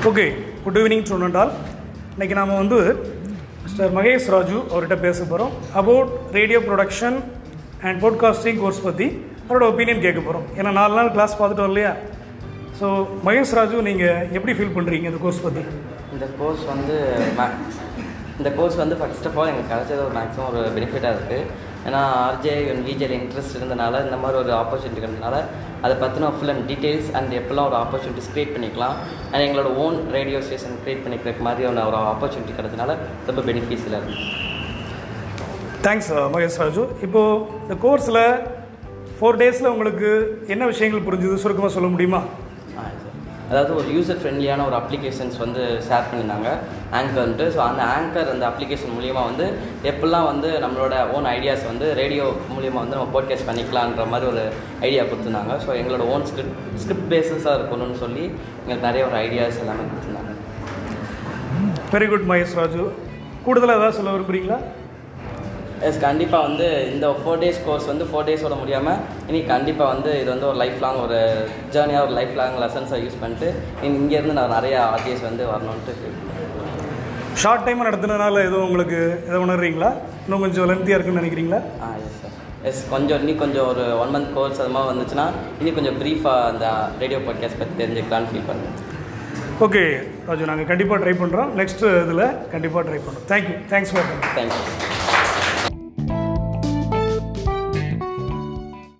Okay good evening சொன்னால் இன்றைக்கி நாம் வந்து மிஸ்டர் மகேஷ் ராஜு அவர்கிட்ட பேச போகிறோம் about radio production and podcasting course பற்றி அவரோட ஒப்பீனியன் கேட்க போகிறோம் ஏன்னா நாலு நாள் கிளாஸ் பார்த்துட்டு வரலையா ஸோ மகேஷ் ராஜு நீங்கள் எப்படி ஃபீல் பண்ணுறீங்க இந்த கோர்ஸ் பற்றி இந்த கோர்ஸ் வந்து இந்த கோர்ஸ் வந்து ஃபர்ஸ்ட் ஆஃப் ஆல் எனக்கு கிடைச்சது ஒரு மேக்ஸிமம் ஒரு பெனிஃபிட்டாக இருக்குது ஏன்னா ஆர்ஜே அண்ட் விஜேல இன்ட்ரெஸ்ட் இருந்தனால இந்த மாதிரி ஒரு ஆப்பர்ச்சுனிட்டி இருந்தனால அதை பற்றின ஃபுல் அண்ட் டீட்டெயில்ஸ் அண்ட் எப்போல்லாம் ஒரு ஆப்பர்ச்சுனிட்டிஸ் க்ரியேட் பண்ணிக்கலாம். அண்ட் எங்களோட ஓன் ரேடியோ ஸ்டேஷன் க்ரியேட் பண்ணிக்கிறதுக்கு மாதிரியான ஒரு ஆப்பர்ச்சுனிட்டி கிடைச்சனால ரொம்ப பெனிஃபிட்ஸில் இருக்குது தேங்க்ஸ் மகேஷ் ராஜு இப்போது இந்த கோர்ஸில் ஃபோர் டேஸில் உங்களுக்கு என்ன விஷயங்கள் புரிஞ்சுது? சுருக்கமாக சொல்ல முடியுமா. அதாவது ஒரு யூசர் ஃப்ரெண்ட்லியான ஒரு அப்ளிகேஷன்ஸ் வந்து ஷேர் பண்ணியிருந்தாங்க ஆங்கர்ன்ட்டு ஸோ அந்த ஆங்கர் அந்த அப்ளிகேஷன் மூலியமாக வந்து எப்படிலாம் வந்து நம்மளோட ஓன் ஐடியாஸ் வந்து ரேடியோ மூலியமாக வந்து நம்ம போட்காஸ்ட் பண்ணிக்கலான்ற மாதிரி ஒரு ஐடியா கொடுத்துருந்தாங்க. ஸோ எங்களோட ஓன் ஸ்கிரிப்ட் ஸ்கிரிப்ட் பேஸஸாக இருக்கணும்னு சொல்லி எங்களுக்கு நிறைய ஒரு ஐடியாஸ் எல்லாமே கொடுத்துருந்தாங்க. வெரி குட் மகேஷ் ராஜு கூடுதலாக ஏதாவது சொல்ல விரும்புகிறீங்களா எஸ் கண்டிப்பாக வந்து இந்த ஃபோர் டேஸ் கோர்ஸ் வந்து ஃபோர் டேஸோட முடியாமல் இனி கண்டிப்பாக வந்து இது வந்து ஒரு லைஃப் லாங் ஒரு ஜேர்னியாக ஒரு லைஃப் லாங் லெசன்ஸை யூஸ் பண்ணிட்டு இனி இங்கேருந்து நான் நிறைய ஆர்டிஎஸ் வந்து வரணுன்ட்டு ஷார்ட் டைம் நடத்துனதுனால எதுவும் உங்களுக்கு எதை உணர்றீங்களா? இன்னும் கொஞ்சம் லென்த்தியாக இருக்குன்னு நினைக்கிறீங்களா? ஆ எஸ் சார் எஸ் கொஞ்சம் இன்னி கொஞ்சம் ஒரு ஒன் மந்த் கோர்ஸ் அது மாதிரி வந்துச்சுன்னா இனி கொஞ்சம் ப்ரீஃபாக அந்த ரேடியோ பாட்காஸ்ட் பற்றி தெரிஞ்சுக்கலான்னு ஃபீல் பண்ணுறேன் ஓகே ராஜு நாங்கள் கண்டிப்பாக ட்ரை பண்ணுறோம் நெக்ஸ்ட் இதில் கண்டிப்பாக ட்ரை பண்ணுறோம் தேங்க்யூ தேங்க்ஸ் ஃபார் தேங்க்யூ